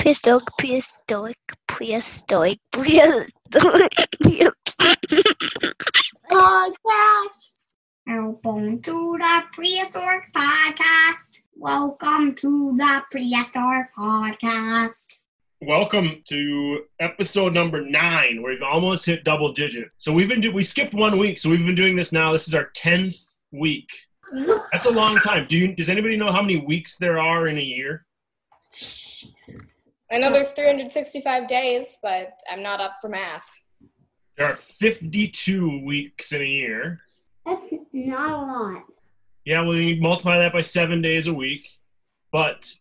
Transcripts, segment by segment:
prehistoric, prehistoric, prehistoric, prehistoric. podcast. Welcome to the Prehistoric Podcast. Welcome to the Prehistoric Podcast. Welcome to episode number nine. We've almost hit double digit. So we've been do- we skipped one week, so we've been doing this now. This is our tenth week. That's a long time. Do you? Does anybody know how many weeks there are in a year? I know there's 365 days, but I'm not up for math. There are fifty-two weeks in a year. That's not a lot. Yeah, well, you multiply that by seven days a week, but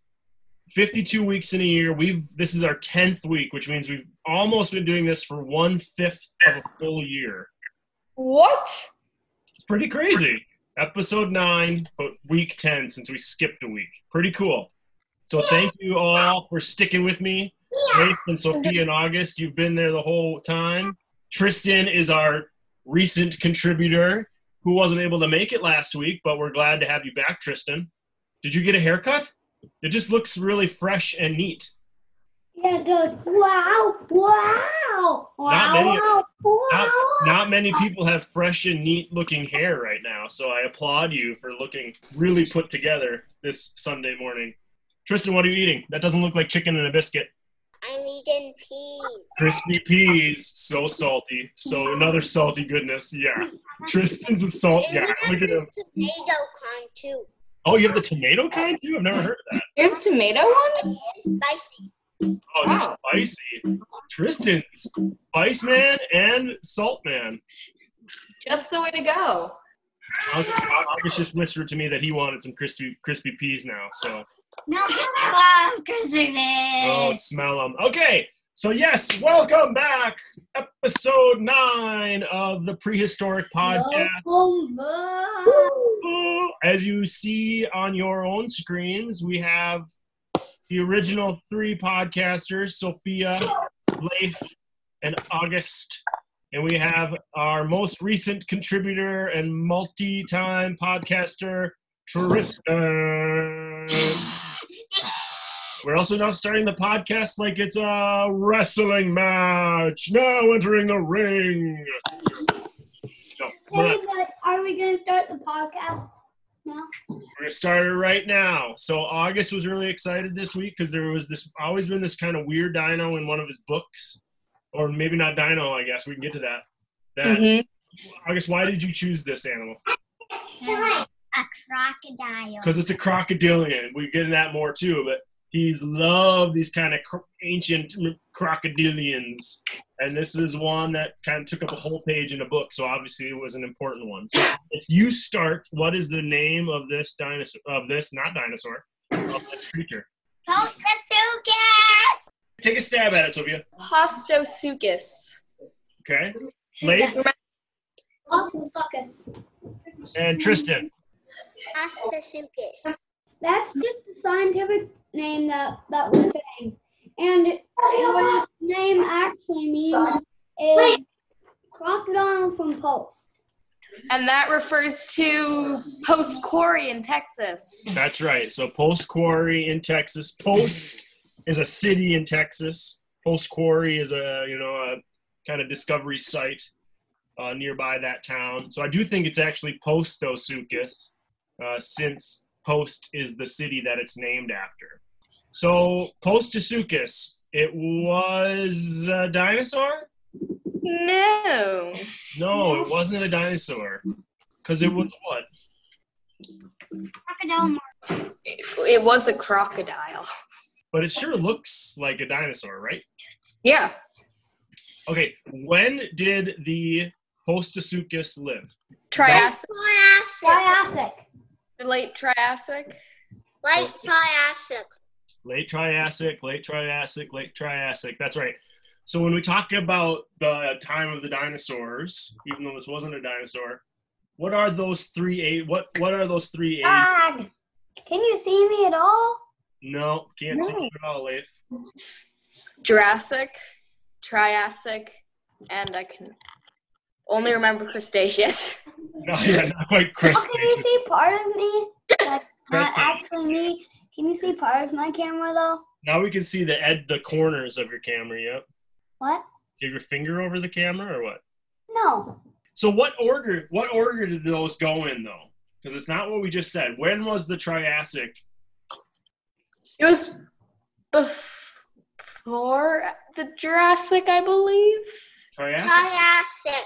52 weeks in a year. We've this is our 10th week, which means we've almost been doing this for one fifth of a full year. What? It's pretty crazy. Episode nine, but week 10 since we skipped a week. Pretty cool. So thank you all for sticking with me. Leif and Sophia and August, you've been there the whole time. Tristan is our recent contributor who wasn't able to make it last week, but we're glad to have you back, Tristan. Did you get a haircut? It just looks really fresh and neat. Yeah, it does. Wow, wow, wow, Not many- wow. Not, not many people have fresh and neat looking hair right now, so I applaud you for looking really put together this Sunday morning. Tristan, what are you eating? That doesn't look like chicken and a biscuit. I'm eating peas. Crispy peas, so salty. So another salty goodness. Yeah, Tristan's a salt Yeah. Look at him. Tomato kind too. Oh, you have the tomato kind too? I've never heard of that. There's tomato ones? Spicy. Oh, Wow. you're spicy. Tristan's spice man and salt man. Just the way to go. August August just whispered to me that he wanted some crispy crispy peas now. So No, I love Christmas. oh, smell them. Okay, so yes, welcome back, episode nine of the prehistoric podcast. Welcome. As you see on your own screens, we have the original three podcasters: Sophia, Leif, and August. And we have our most recent contributor and multi-time podcaster, Tristan. We're also now starting the podcast like it's a wrestling match. Now entering the ring. No, we're Hey, but are we going to start the podcast now? We're gonna start it right now. So August was really excited this week because there was this always been this kind of weird dino in one of his books, or maybe not dino. I guess we can get to that. That Mhm. August, why did you choose this animal? A crocodile. Because it's a crocodilian. We get into that more too, but he's loved these kind of cr- ancient crocodilians, and this is one that kind of took up a whole page in a book. So obviously it was an important one. So if you start, what is the name of this dinosaur? Of this, not dinosaur, of this creature? Postasukas! Take a stab at it, Sophia. Hostosuchus. Okay. Leif Awesome and Tristan. Ostasukas. That's just the scientific name that, that we're saying. And what its name actually means is crocodile from post. And that refers to Post Quarry in Texas. That's right. So Post Quarry in Texas. Post is a city in Texas. Post Quarry is a you know a kind of discovery site uh, nearby that town. So I do think it's actually Postosuchus, uh, since Post is the city that it's named after. So Postosuchus, it was a dinosaur. No. No, it wasn't a dinosaur. Because it was what? Crocodile It, it was a crocodile. But it sure looks like a dinosaur, right? Yeah. Okay, when did the Postosuchus live? Triassic. Triassic. Triassic. The late Triassic. Late Triassic. Late Triassic, late Triassic, late Triassic. That's right. So when we talk about the time of the dinosaurs, even though this wasn't a dinosaur, what are those three age? What what are those three age? Dad, can you see me at all? No, can't see you at all, Leif. Jurassic, Triassic, and I can only remember Cretaceous. No, yeah, not quite How can you see part of me? Like, not actually me. Can you see part of my camera though? Now we can see the ed the corners of your camera. Yep. What? You have your finger over the camera or what? No. So what order? What order did those go in though? Because it's not what we just said. When was the Triassic? It was before the Jurassic, I believe. Triassic. Triassic.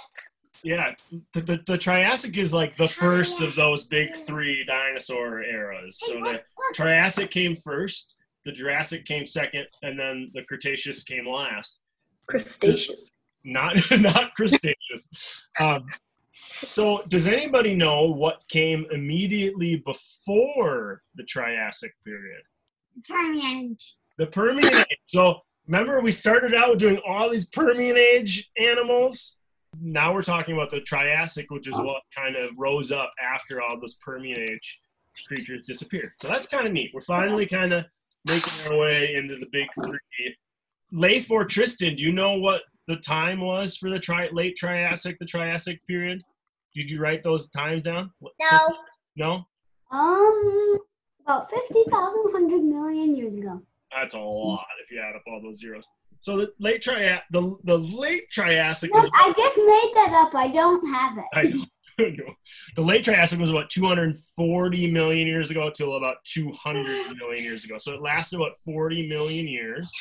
Yeah, the, the, the Triassic is like the first of those big three dinosaur eras. So the Triassic came first, the Jurassic came second, and then the Cretaceous came last. Crustaceous. Not not Cretaceous. Um, so does anybody know what came immediately before the Triassic period? Permian. The Permian Age. So remember we started out with doing all these Permian Age animals? Now we're talking about the Triassic, which is what kind of rose up after all those Permian Age creatures disappeared. So that's kind of neat. We're finally kind of making our way into the big three. Leif or Tristan, do you know what the time was for the tri- late Triassic, the Triassic period? Did you write those times down? No. No? Um, about 50,000 hundred million years ago. That's a lot if you add up all those zeros. So the late Triassic, the, the late Triassic No, was I just made that up. I don't have it. I know. I know. The late Triassic was about 240 million years ago till about 200 million years ago. So it lasted about 40 million years.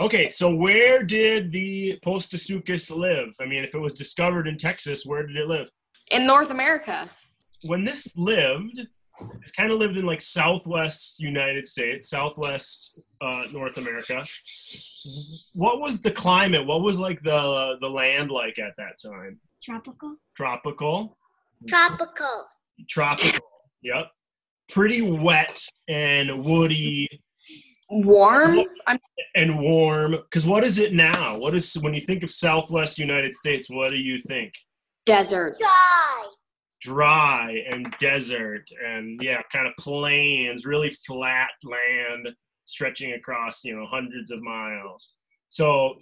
Okay, so where did the Postosuchus live? I mean, if it was discovered in Texas, where did it live? In North America. When this lived, it's kind of lived in like southwest United States, southwest uh, North America. What was the climate? What was like the the land like at that time? Tropical? Tropical. Tropical. tropical. Yep. Pretty wet and woody Warm? I'm and warm. Because what is it now? What is when you think of Southwest United States? What do you think? desert. Dry. Dry and desert and yeah, kind of plains, really flat land stretching across you know hundreds of miles. So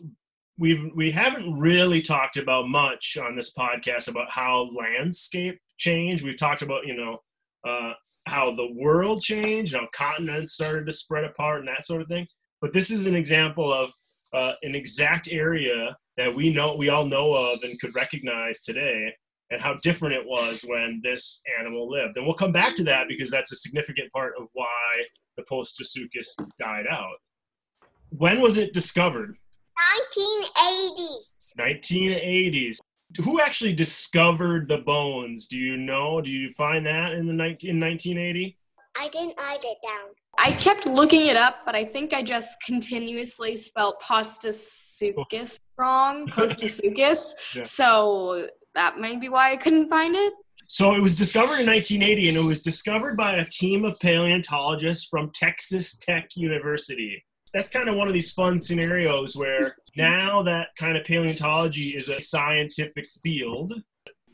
we've we haven't really talked about much on this podcast about how landscape changed. We've talked about you know uh, how the world changed, how continents started to spread apart, and that sort of thing. But this is an example of uh, an exact area that we know, we all know of, and could recognize today, and how different it was when this animal lived. And we'll come back to that because that's a significant part of why the Postosuchus died out. When was it discovered? 1980s. 1980s. Who actually discovered the bones? Do you know? Do you find that in the 19, in 1980? I didn't write it down. I kept looking it up, but I think I just continuously spelled Postosuchus wrong. Postosuchus. Yeah. So that may be why I couldn't find it. So it was discovered in 1980, and it was discovered by a team of paleontologists from Texas Tech University. That's kind of one of these fun scenarios where now that kind of paleontology is a scientific field,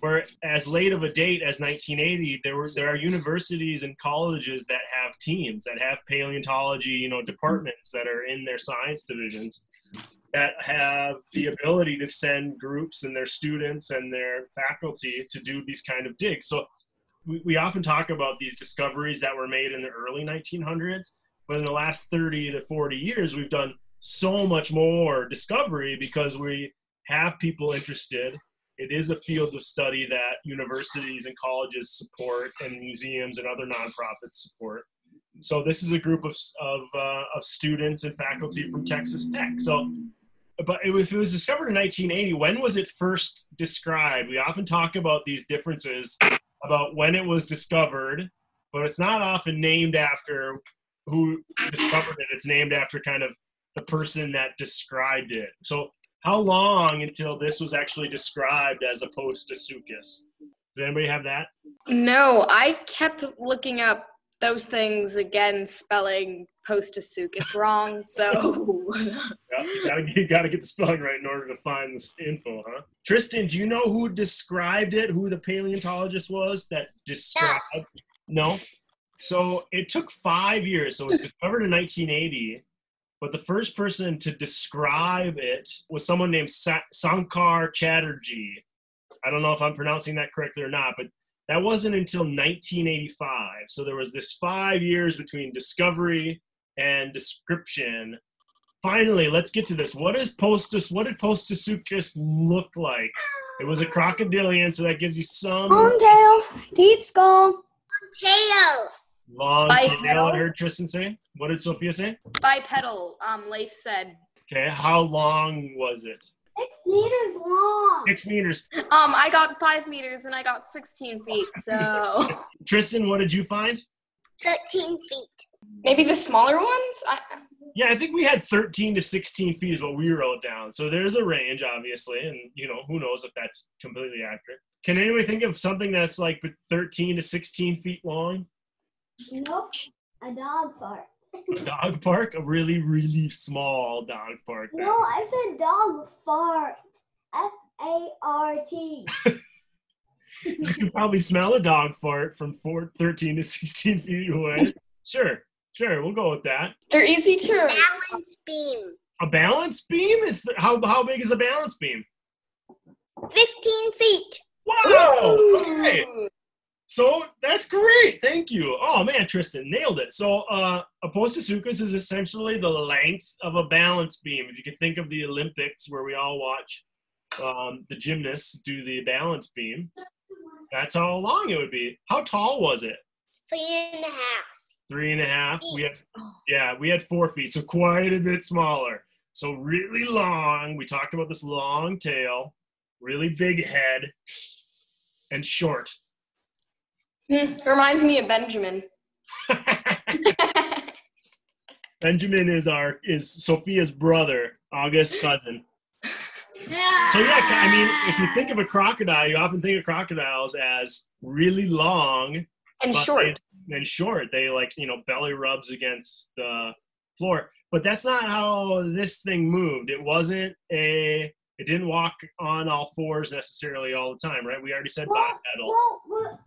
where as late of a date as 1980, there were there are universities and colleges that have teams that have paleontology, you know, departments that are in their science divisions that have the ability to send groups and their students and their faculty to do these kind of digs. So we, we often talk about these discoveries that were made in the early 1900s, but in the last 30 to 40 years, we've done so much more discovery because we have people interested. It is a field of study that universities and colleges support, and museums and other nonprofits support. So this is a group of of, uh, of students and faculty from Texas Tech. So, but if it was discovered in 1980, when was it first described? We often talk about these differences about when it was discovered, but it's not often named after who discovered it. It's named after kind of the person that described it. So, how long until this was actually described as a Postosuchus? Did anybody have that? No, I kept looking up those things again, spelling Postosuchus wrong. So Yeah, you gotta, you gotta get the spelling right in order to find this info, huh? Tristan, do you know who described it? Who the paleontologist was that described? No. So it took five years. So it was discovered in 1980, but the first person to describe it was someone named Sa- Sankar Chatterjee. I don't know if I'm pronouncing that correctly or not, but That wasn't until 1985. So there was this five years between discovery and description. Finally, let's get to this. What is Postus? What did Postosuchus look like? It was a crocodilian, so that gives you some Long tail, deep skull, Long Tail. Long Bipedal. tail. I heard Tristan say. What did Sophia say? Bipedal, um, Leif said. Okay, how long was it? six meters long. Six meters. Um, I got five meters and I got 16 feet, so Tristan, what did you find? 13 feet. maybe the smaller ones? I, Yeah, I think we had 13 to 16 feet is what we wrote down. So there's a range, obviously, and you know who knows if that's completely accurate. Can anybody think of something that's like 13 to 16 feet long? Nope. A dog park. A dog park, a really really small dog park. No, I said dog fart. F A R T. You can probably smell a dog fart from four, 13 to 16 feet away. Sure, sure, we'll go with that. they're easy to. Balance beam. A balance beam is th- how how big is a balance beam? 15 feet. Wow. Okay. So that's great. Thank you. Oh man, Tristan nailed it. So uh, a Postosuchus is essentially the length of a balance beam. If you can think of the Olympics where we all watch um, the gymnasts do the balance beam, that's how long it would be. How tall was it? Three and a half. Three and a half. We had yeah, we had four feet, so quite a bit smaller. So really long. We talked about this long tail, really big head, and short. Hmm, reminds me of Benjamin. Benjamin is our is Sophia's brother, August cousin. So yeah, I mean, if you think of a crocodile, you often think of crocodiles as really long and short. they- and short. They like you know belly rubs against the floor, but that's not how this thing moved. It wasn't a. It didn't walk on all fours necessarily all the time, right? We already said Well, bipedal. Well, well,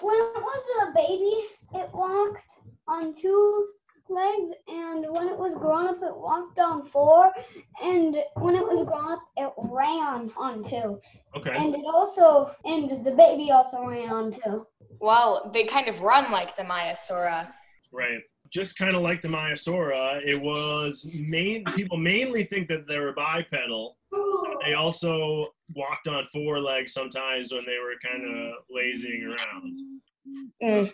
when it was a baby, it walked on two legs, and when it was grown up, it walked on four, and when it was grown up, it ran on two, Okay. and it also, and the baby also ran on two. Well, they kind of run like the Maiasaura. Right. Just kind of like the Maiasaura, it was main people mainly think that they were bipedal. They also walked on four legs sometimes when they were kind of lazying around. Mm.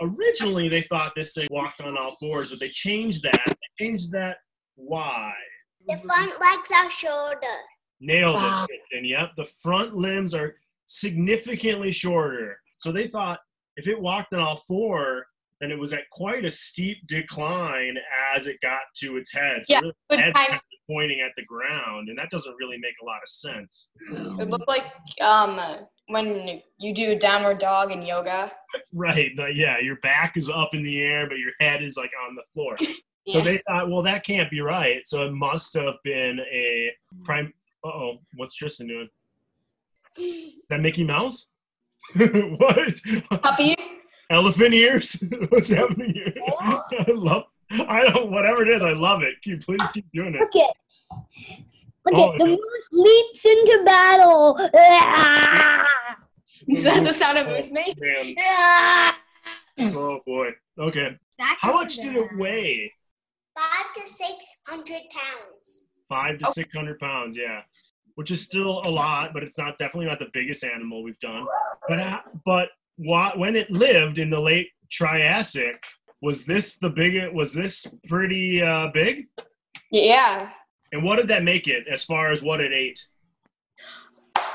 Originally, they thought this thing walked on all fours, but they changed that. They changed that. Why? The front legs are shorter. Nailed Wow. it, Kristen. Yep. The front limbs are significantly shorter. So they thought if it walked on all four, then it was at quite a steep decline as it got to its head. So Yeah, really head kind kind of pointing at the ground, and that doesn't really make a lot of sense. it looked like um when you do downward dog in yoga. Right. But yeah, your back is up in the air, but your head is like on the floor. So they thought, well, that can't be right. So it must have been a prime. Uh oh, what's Tristan doing? Is that Mickey Mouse? what? Puppy. Elephant ears? What's happening here? I love. I don't. Whatever it is, I love it. Keep, please keep doing it. Look at, look Oh, at the no. moose leaps into battle. Is that the sound a moose made? Man. Oh boy. Okay. That's How much did it weigh? Five to six hundred pounds. Five to Oh. six hundred pounds. Yeah, which is still a lot, but it's not definitely not the biggest animal we've done. But uh, but wha- when it lived in the late Triassic, was this the big? Was this pretty uh, big? Yeah. And what did that make it as far as what it ate?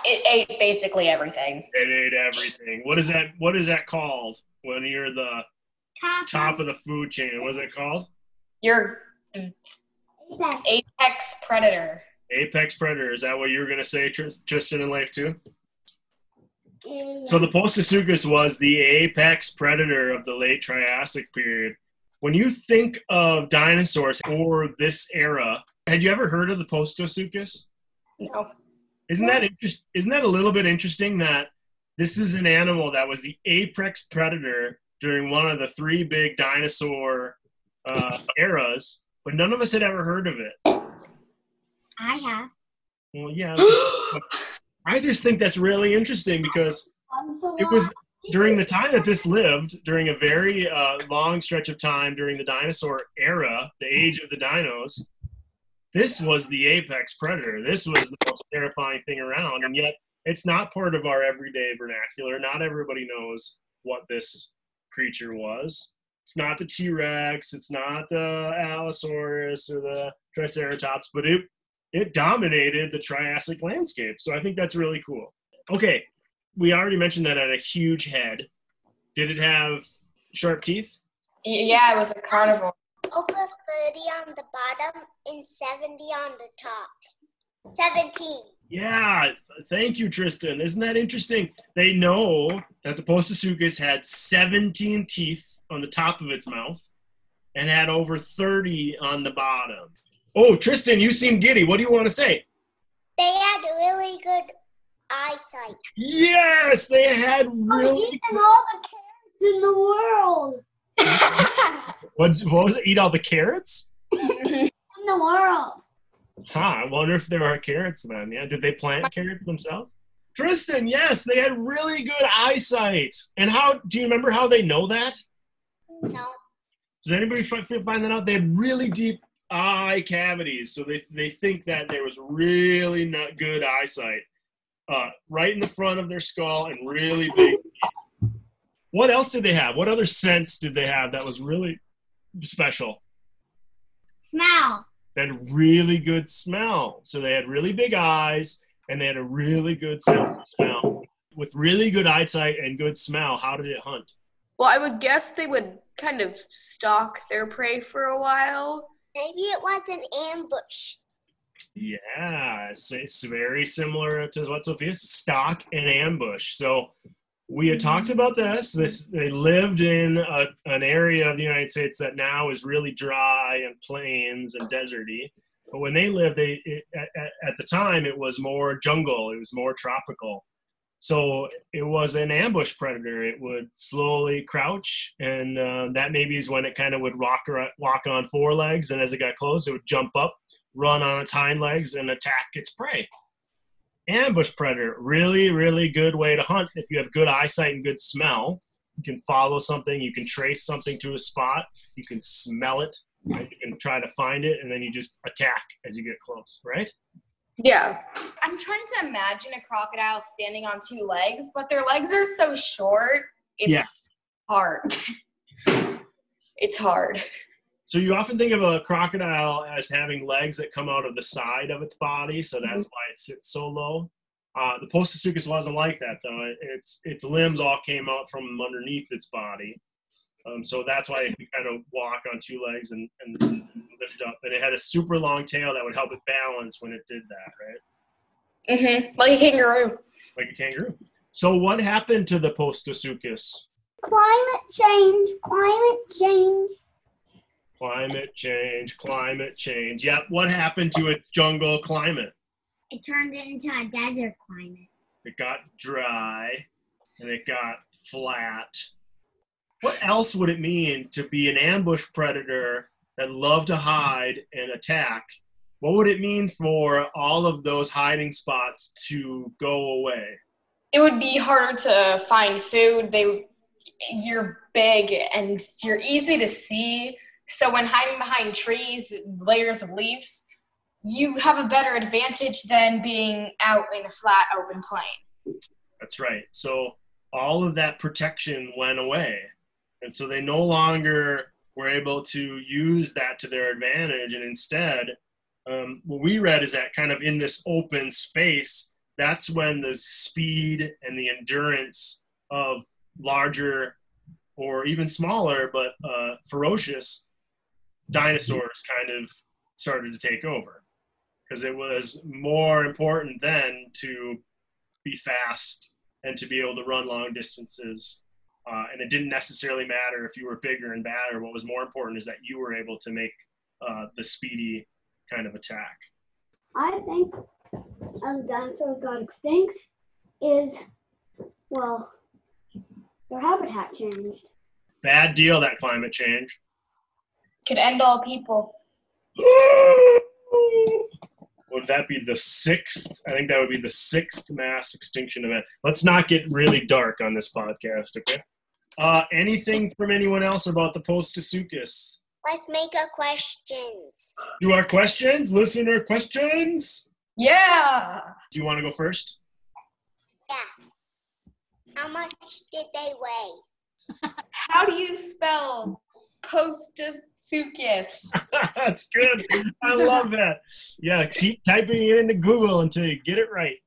It ate basically everything. It ate everything. What is that? What is that called when you're the top of the food chain? What is it called? You're apex predator. Apex predator. Is that what you were gonna say, Tristan and Leif too? So the Postosuchus was the apex predator of the late Triassic period. When you think of dinosaurs or this era, had you ever heard of the Postosuchus? No. Isn't that interest? Isn't that a little bit interesting that this is an animal that was the apex predator during one of the three big dinosaur uh, eras, but none of us had ever heard of it. I have. Well, yeah, I just think that's really interesting because it was during the time that this lived, during a very uh, long stretch of time during the dinosaur era, the age of the dinos, this was the apex predator. This was the most terrifying thing around, and yet it's not part of our everyday vernacular. Not everybody knows what this creature was. It's not the T Rex. It's not the Allosaurus or the Triceratops, but it it dominated the Triassic landscape. So I think that's really cool. Okay, we already mentioned that it had a huge head. Did it have sharp teeth? Yeah, it was a carnivore. Over 30 on the bottom and 70 on the top. 17. Yeah, thank you, Tristan. Isn't that interesting? They know that the Postosuchus had 17 teeth on the top of its mouth and had over 30 on the bottom. Oh, Tristan, you seem giddy. What do you want to say? They had really good eyesight. Yes, they had oh, I'm really. eating all the carrots in the world. What, what was it? Eat all the carrots? In the world. Huh, I wonder if there are carrots then. Yeah, did they plant carrots themselves? Tristan, yes, they had really good eyesight. And how do you remember how they know that? No. Does anybody fi- fi- find that out? They had really deep eye cavities, so they they think that there was really not good eyesight, uh, right in the front of their skull and really big. What else did they have? What other sense did they have that was really special? Smell. They had really good smell, so they had really big eyes and they had a really good sense of smell. With really good eyesight and good smell, how did it hunt? well, I would guess they would kind of stalk their prey for a while. Maybe it was an ambush. Yeah, it's, it's very similar to what Sophia said, stock and ambush. So we had talked about this. This they lived in a, an area of the United States that now is really dry and plains and deserty. But when they lived, they it, at, at, at the time it was more jungle. It was more tropical. So it was an ambush predator. It would slowly crouch, and uh, that maybe is when it kind of would walk ar- walk on four legs, and as it got close, it would jump up run on its hind legs and attack its prey. Ambush predator, really, really good way to hunt if you have good eyesight and good smell. You can follow something, you can trace something to a spot, you can smell it, and you can try to find it, and then you just attack as you get close, right? Yeah. I'm trying to imagine a crocodile standing on two legs, but their legs are so short, it's Yeah. hard. it's hard. So you often think of a crocodile as having legs that come out of the side of its body, so that's why it sits so low. Uh, the Postosuchus wasn't like that though. It, its its limbs all came out from underneath its body, um, so that's why it could kind of walk on two legs and, and lift up. And it had a super long tail that would help it balance when it did that, right? Mm-hmm. Like a kangaroo. Like a kangaroo. So what happened to the Postosuchus? Climate change. Climate change. Climate change, climate change. Yep. What happened to its jungle climate? It turned it into a desert climate. it got dry and it got flat. What else would it mean to be an ambush predator that loved to hide and attack? What would it mean for all of those hiding spots to go away? It would be harder to find food. They, you're big and you're easy to see. So when hiding behind trees, layers of leaves, you have a better advantage than being out in a flat open plain. That's right. So all of that protection went away. And so they no longer were able to use that to their advantage. And instead, um, what we read is that kind of in this open space, that's when the speed and the endurance of larger or even smaller but uh, ferocious dinosaurs kind of started to take over because it was more important then to be fast and to be able to run long distances. Uh, and it didn't necessarily matter if you were bigger and badder. What was more important is that you were able to make uh, the speedy kind of attack. I think as the dinosaurs got extinct is, well, their habitat changed. Bad deal, that climate change. Could end all people. Would would that be the sixth? I think that would be the sixth mass extinction event. Let's not get really dark on this podcast, okay? Uh, anything from anyone else about the Postasuchus? Let's make a questions. Do our questions, listener questions? Yeah. Do you want to go first? Yeah. How much did they weigh? How do you spell Postasuchus? That's good. I love that. Yeah, keep typing it into Google until you get it right.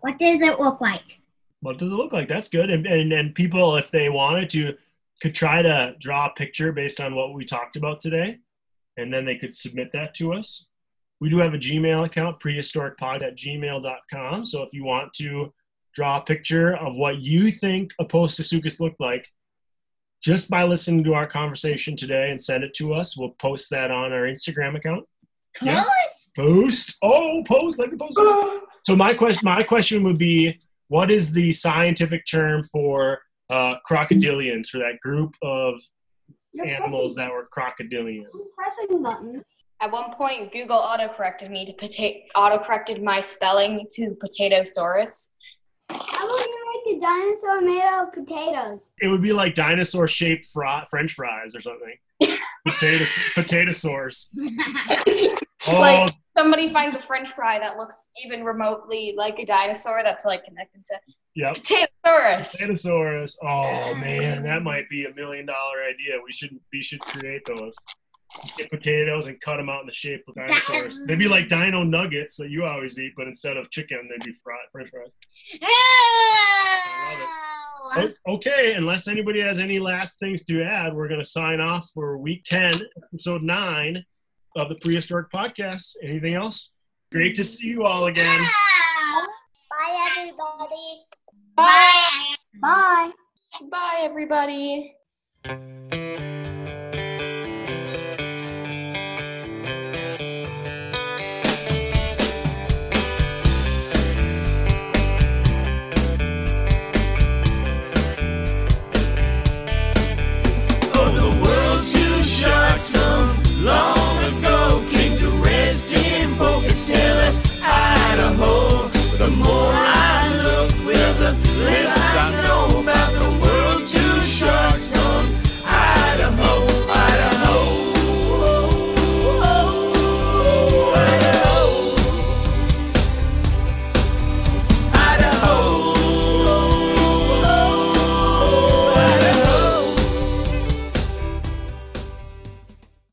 What does it look like? What does it look like? That's good. And, and and people, if they wanted to, could try to draw a picture based on what we talked about today, and then they could submit that to us. We do have a Gmail account, prehistoricpod at gmail.com. So if you want to draw a picture of what you think a Postasuchus looked like, just by listening to our conversation today and send it to us, we'll post that on our Instagram account. Yeah. Post. Oh, post like a post. So my question, my question would be, what is the scientific term for uh, crocodilians for that group of You're animals that were crocodilian? pressing, pressing button. At one point, Google autocorrected me to potato autocorrected my spelling to Potatosaurus. How about you make a dinosaur made out of potatoes? It would be like dinosaur-shaped fri- French fries or something. Potato, potatosaurs. Oh, Like somebody finds a French fry that looks even remotely like a dinosaur that's like connected to yep. Potatosaurus. Potatosaurus. Oh man, that might be a million dollar idea. We should we should create those. Just get potatoes and cut them out in the shape of dinosaurs. They'd be like dino nuggets that you always eat, but instead of chicken, they'd be fried, French fries. Oh, o- Okay, unless anybody has any last things to add, we're going to sign off for week 10, episode 9 of the Prehistoric Podcast. Anything else? Great to see you all again. Bye, everybody. Bye. Bye. Bye, everybody.